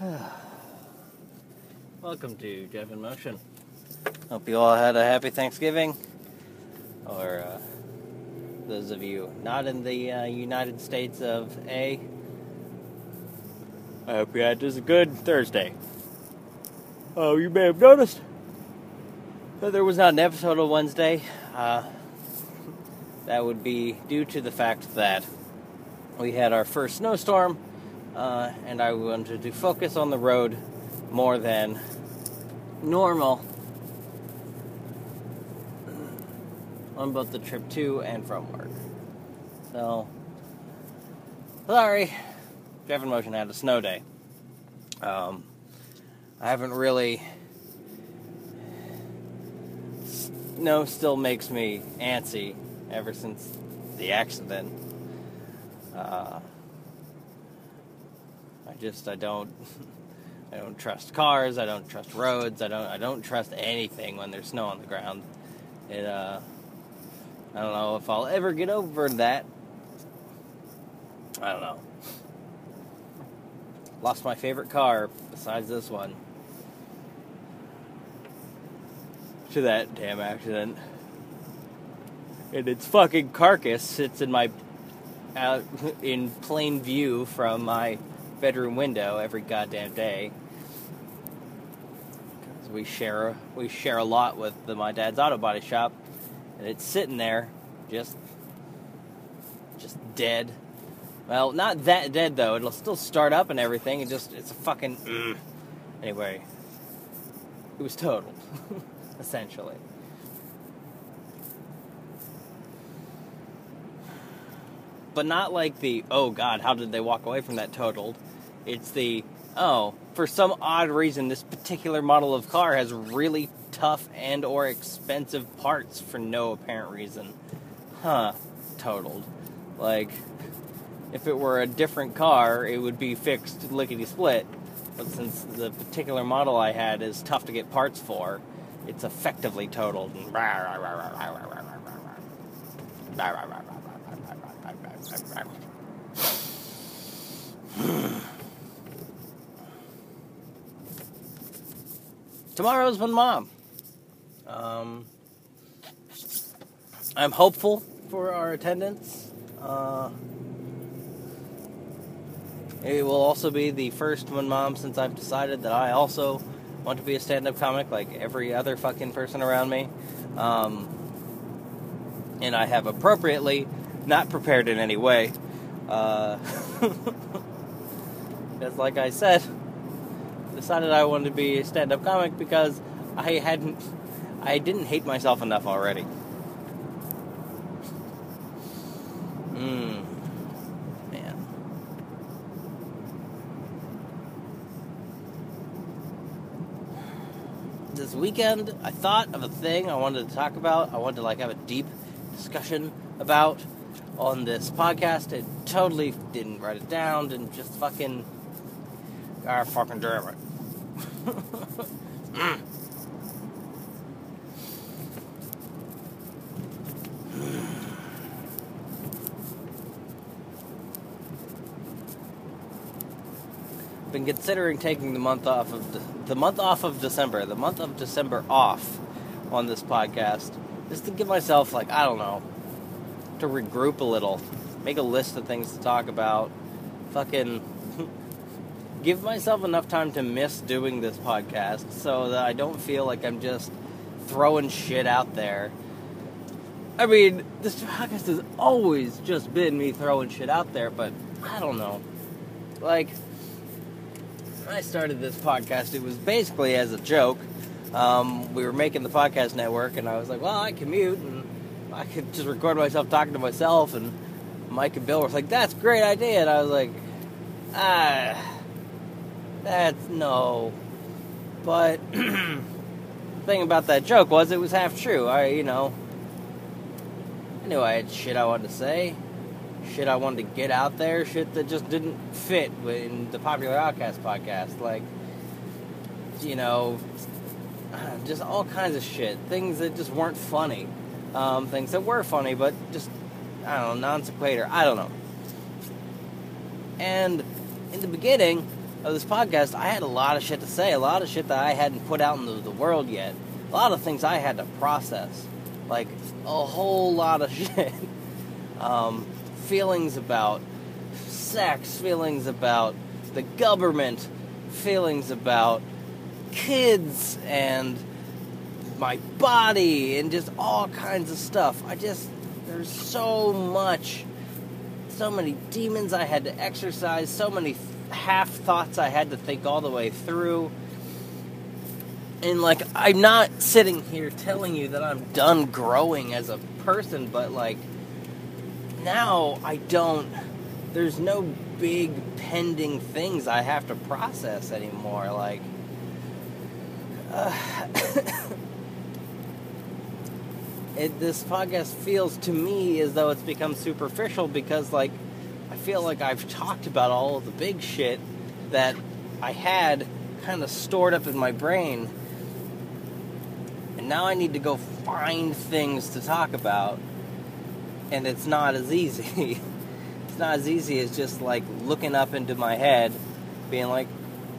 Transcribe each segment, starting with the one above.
Welcome to Jeff in Motion. Hope you all had a happy Thanksgiving. Or uh, those of you not in the uh, United States of A, I hope you had just a good Thursday. Oh, you may have noticed that there was not an episode on Wednesday. Uh, that would be due to the fact that we had our first snowstorm, uh, and I wanted to focus on the road more than normal on both the trip to and from work. So, sorry, Jeff in Motion had a snow day. Um, I haven't really. Snow still makes me antsy ever since the accident. Uh, I just I don't I don't trust cars. I don't trust roads. I don't I don't trust anything when there's snow on the ground. It uh I don't know if I'll ever get over that. I don't know. Lost my favorite car besides this one. To that damn accident. And its fucking carcass sits in my out in plain view from my bedroom window every goddamn day. Cause we share we share a lot with the, my dad's auto body shop, and it's sitting there, just just dead. Well, not that dead though. It'll still start up and everything. It just it's a fucking mm. anyway. It was totaled, essentially. But not like the oh god how did they walk away from that totaled it's the oh for some odd reason this particular model of car has really tough and or expensive parts for no apparent reason huh totaled like if it were a different car it would be fixed lickety split but since the particular model i had is tough to get parts for it's effectively totaled and Tomorrow's my mom. Um, I'm hopeful for our attendance. Uh, it will also be the first one mom since I've decided that I also want to be a stand-up comic like every other fucking person around me. Um, and I have appropriately not prepared in any way. Uh, because, like I said, decided I wanted to be a stand-up comic because I hadn't, I didn't hate myself enough already. Hmm, man. This weekend, I thought of a thing I wanted to talk about. I wanted to like have a deep discussion about on this podcast. It totally didn't write it down, didn't just fucking. Ah, fucking damn it. mm. Been considering taking the month off of de- the month off of December, the month of December off on this podcast, just to give myself like I don't know, to regroup a little, make a list of things to talk about, fucking give myself enough time to miss doing this podcast so that I don't feel like I'm just throwing shit out there. I mean, this podcast has always just been me throwing shit out there, but I don't know. Like, I started this podcast, it was basically as a joke. Um, we were making the podcast network, and I was like, well, I commute, and I could just record myself talking to myself. And Mike and Bill were like, that's a great idea. And I was like, ah that's no. But the thing about that joke was it was half true. I, you know, I knew I had shit I wanted to say, shit I wanted to get out there, shit that just didn't fit in the popular Outcast podcast. Like, you know, just all kinds of shit. Things that just weren't funny. Um, things that were funny, but just, I don't know, non sequitur. I don't know. And in the beginning, of this podcast, I had a lot of shit to say, a lot of shit that I hadn't put out into the world yet, a lot of things I had to process, like a whole lot of shit. um, feelings about sex, feelings about the government, feelings about kids and my body and just all kinds of stuff. I just, there's so much, so many demons I had to exercise, so many half thoughts I had to think all the way through. And like, I'm not sitting here telling you that I'm done growing as a person, but like, now I don't, there's no big pending things I have to process anymore. Like, uh, it, this podcast feels to me as though it's become superficial because, like, I feel like I've talked about all of the big shit that I had kind of stored up in my brain. And now I need to go find things to talk about. And it's not as easy. it's not as easy as just like looking up into my head, being like,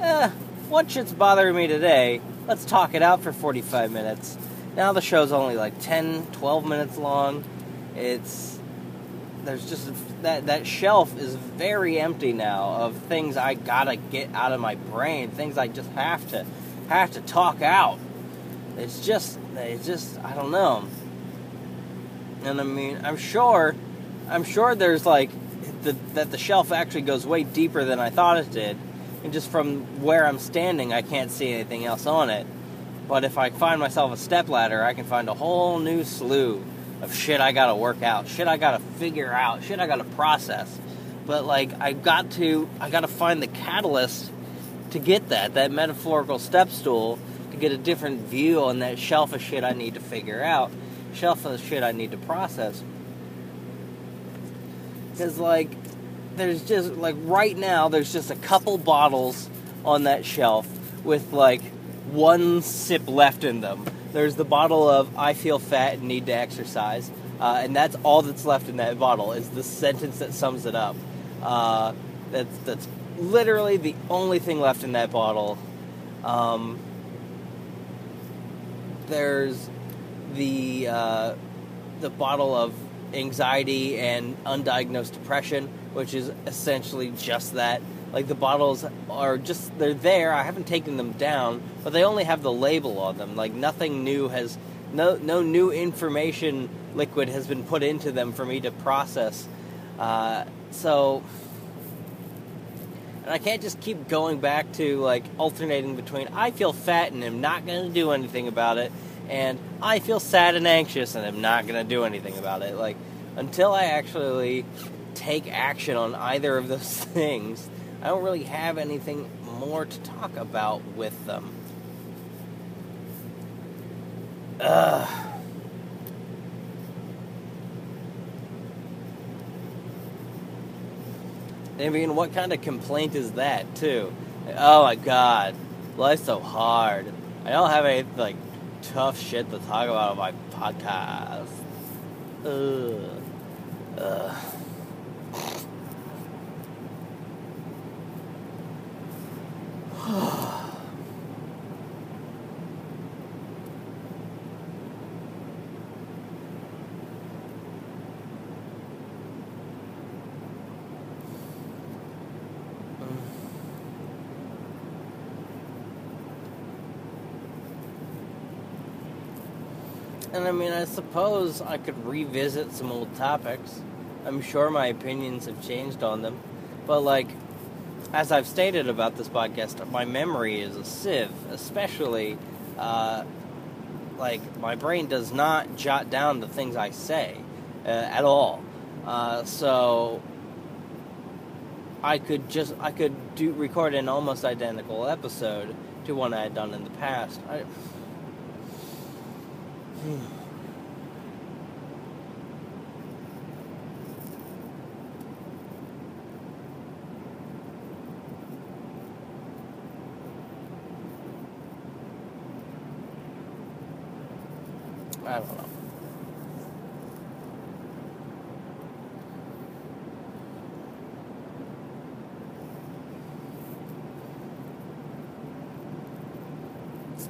eh, what shit's bothering me today? Let's talk it out for 45 minutes. Now the show's only like 10, 12 minutes long. It's there's just that that shelf is very empty now of things I gotta get out of my brain, things I just have to have to talk out. It's just it's just I don't know. And I mean, I'm sure I'm sure there's like the, that the shelf actually goes way deeper than I thought it did. And just from where I'm standing, I can't see anything else on it. But if I find myself a step ladder, I can find a whole new slew of shit I gotta work out, shit I gotta figure out, shit I gotta process. But like I got to I gotta find the catalyst to get that, that metaphorical step stool, to get a different view on that shelf of shit I need to figure out, shelf of shit I need to process. Cause like there's just like right now there's just a couple bottles on that shelf with like one sip left in them there's the bottle of I feel fat and need to exercise, uh, and that's all that's left in that bottle is the sentence that sums it up. Uh, that's that's literally the only thing left in that bottle. Um, there's the uh, the bottle of anxiety and undiagnosed depression, which is essentially just that. Like the bottles are just they're there. I haven't taken them down, but they only have the label on them. Like nothing new has no no new information liquid has been put into them for me to process. Uh, so and I can't just keep going back to like alternating between I feel fat and am not going to do anything about it and I feel sad and anxious and am not going to do anything about it. Like until I actually take action on either of those things, I don't really have anything more to talk about with them. Ugh. I mean, what kind of complaint is that, too? Oh my god, life's so hard. I don't have any, like, tough shit to talk about on my podcast. Ugh. And I mean, I suppose I could revisit some old topics. I'm sure my opinions have changed on them. But, like, as I've stated about this podcast, my memory is a sieve, especially, uh, like, my brain does not jot down the things I say uh, at all. Uh, so, I could just, I could do, record an almost identical episode to one I had done in the past. I. I don't know.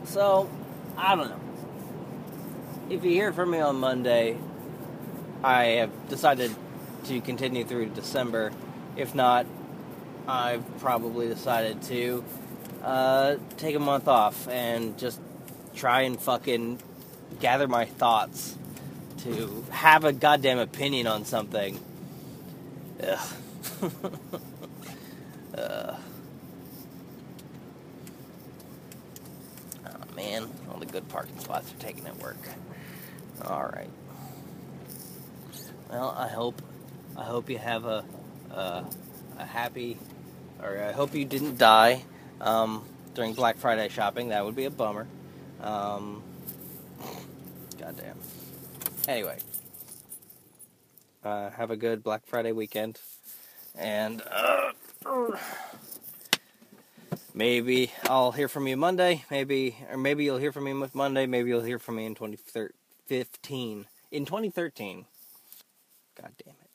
So, I don't know. If you hear from me on Monday, I have decided to continue through December. If not, I've probably decided to uh, take a month off and just try and fucking gather my thoughts to have a goddamn opinion on something. Ugh. uh. Oh man, all the good parking spots are taken at work. All right. Well, I hope I hope you have a a, a happy, or I hope you didn't die um, during Black Friday shopping. That would be a bummer. Um, goddamn. Anyway, uh, have a good Black Friday weekend, and uh, maybe I'll hear from you Monday. Maybe, or maybe you'll hear from me Monday. Maybe you'll hear from me in 2015. In 2013. God damn it.